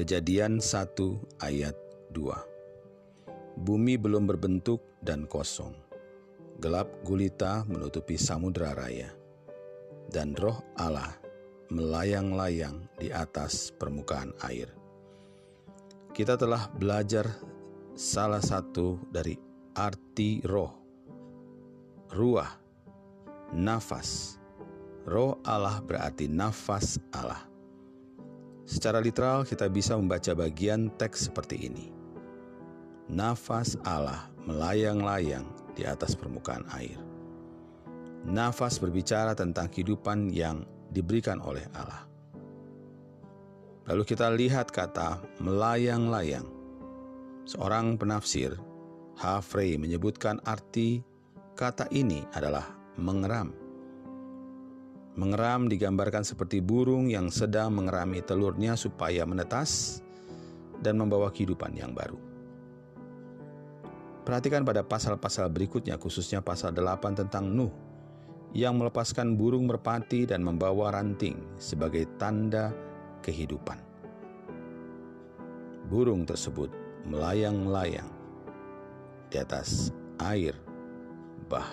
Kejadian 1 ayat 2 Bumi belum berbentuk dan kosong. Gelap gulita menutupi samudera raya. Dan roh Allah melayang-layang di atas permukaan air. Kita telah belajar salah satu dari arti roh. Ruah, nafas. Roh Allah berarti nafas Allah. Secara literal kita bisa membaca bagian teks seperti ini. Nafas Allah melayang-layang di atas permukaan air. Nafas berbicara tentang kehidupan yang diberikan oleh Allah. Lalu kita lihat kata melayang-layang. Seorang penafsir, Hafrey menyebutkan arti kata ini adalah mengeram. Mengeram digambarkan seperti burung yang sedang mengerami telurnya supaya menetas dan membawa kehidupan yang baru. Perhatikan pada pasal-pasal berikutnya khususnya pasal 8 tentang Nuh yang melepaskan burung merpati dan membawa ranting sebagai tanda kehidupan. Burung tersebut melayang-layang di atas air bah.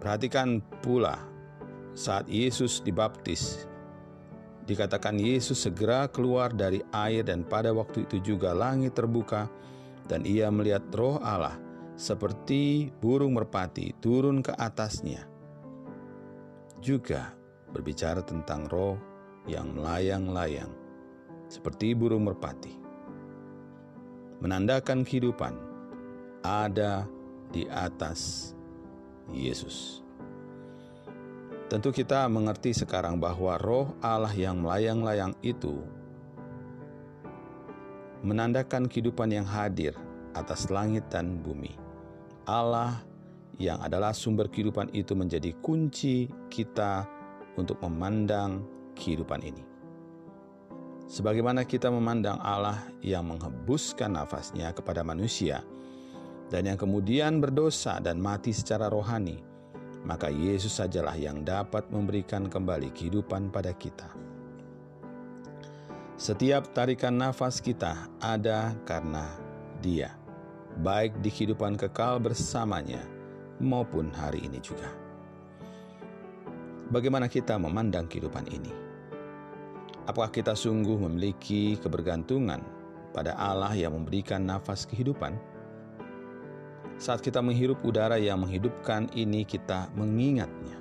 Perhatikan pula saat Yesus dibaptis. Dikatakan Yesus segera keluar dari air dan pada waktu itu juga langit terbuka dan ia melihat roh Allah seperti burung merpati turun ke atasnya. Juga berbicara tentang roh yang melayang-layang seperti burung merpati. Menandakan kehidupan ada di atas Yesus. Tentu kita mengerti sekarang bahwa roh Allah yang melayang-layang itu menandakan kehidupan yang hadir atas langit dan bumi. Allah yang adalah sumber kehidupan itu menjadi kunci kita untuk memandang kehidupan ini. Sebagaimana kita memandang Allah yang menghembuskan nafasnya kepada manusia dan yang kemudian berdosa dan mati secara rohani, maka Yesus sajalah yang dapat memberikan kembali kehidupan pada kita. Setiap tarikan nafas kita ada karena Dia, baik di kehidupan kekal bersamanya maupun hari ini juga. Bagaimana kita memandang kehidupan ini? Apakah kita sungguh memiliki kebergantungan pada Allah yang memberikan nafas kehidupan? Saat kita menghirup udara yang menghidupkan ini, kita mengingatnya.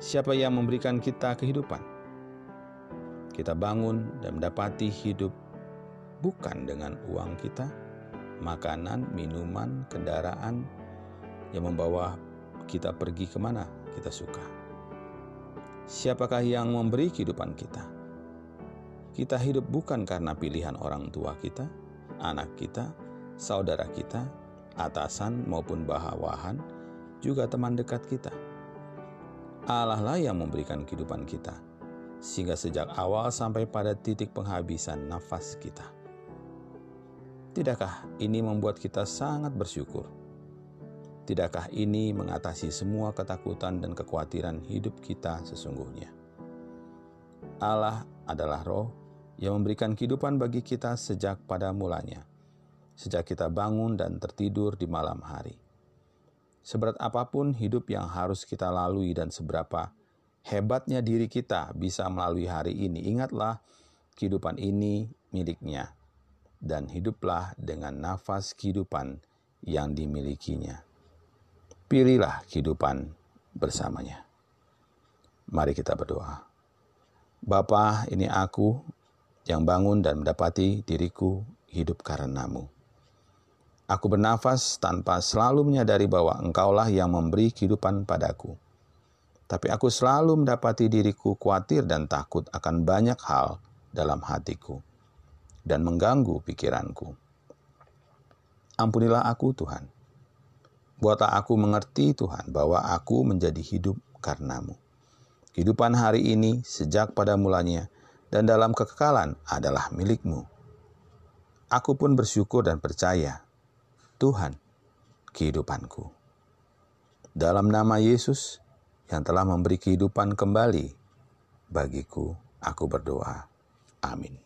Siapa yang memberikan kita kehidupan? Kita bangun dan mendapati hidup bukan dengan uang kita, makanan, minuman, kendaraan yang membawa kita pergi ke mana kita suka. Siapakah yang memberi kehidupan kita? Kita hidup bukan karena pilihan orang tua kita, anak kita, saudara kita, atasan maupun bawahan, juga teman dekat kita. Allah lah yang memberikan kehidupan kita, sehingga sejak awal sampai pada titik penghabisan nafas kita. Tidakkah ini membuat kita sangat bersyukur? Tidakkah ini mengatasi semua ketakutan dan kekhawatiran hidup kita sesungguhnya? Allah adalah roh yang memberikan kehidupan bagi kita sejak pada mulanya sejak kita bangun dan tertidur di malam hari. Seberat apa pun hidup yang harus kita lalui dan seberapa hebatnya diri kita bisa melalui hari ini, ingatlah kehidupan ini miliknya dan hiduplah dengan nafas kehidupan yang dimilikinya. Pilihlah kehidupan bersamanya. Mari kita berdoa. Bapa, ini aku yang bangun dan mendapati diriku hidup karenamu. Aku bernafas tanpa selalu menyadari bahwa Engkaulah yang memberi kehidupan padaku. Tapi aku selalu mendapati diriku khawatir dan takut akan banyak hal dalam hatiku dan mengganggu pikiranku. Ampunilah aku, Tuhan. Buatlah aku mengerti, Tuhan, bahwa aku menjadi hidup karenamu. Kehidupan hari ini sejak pada mulanya dan dalam kekekalan adalah milikmu. Aku pun bersyukur dan percaya Tuhan kehidupanku. Dalam nama Yesus yang telah memberi kehidupan kembali bagiku, aku berdoa. Amin.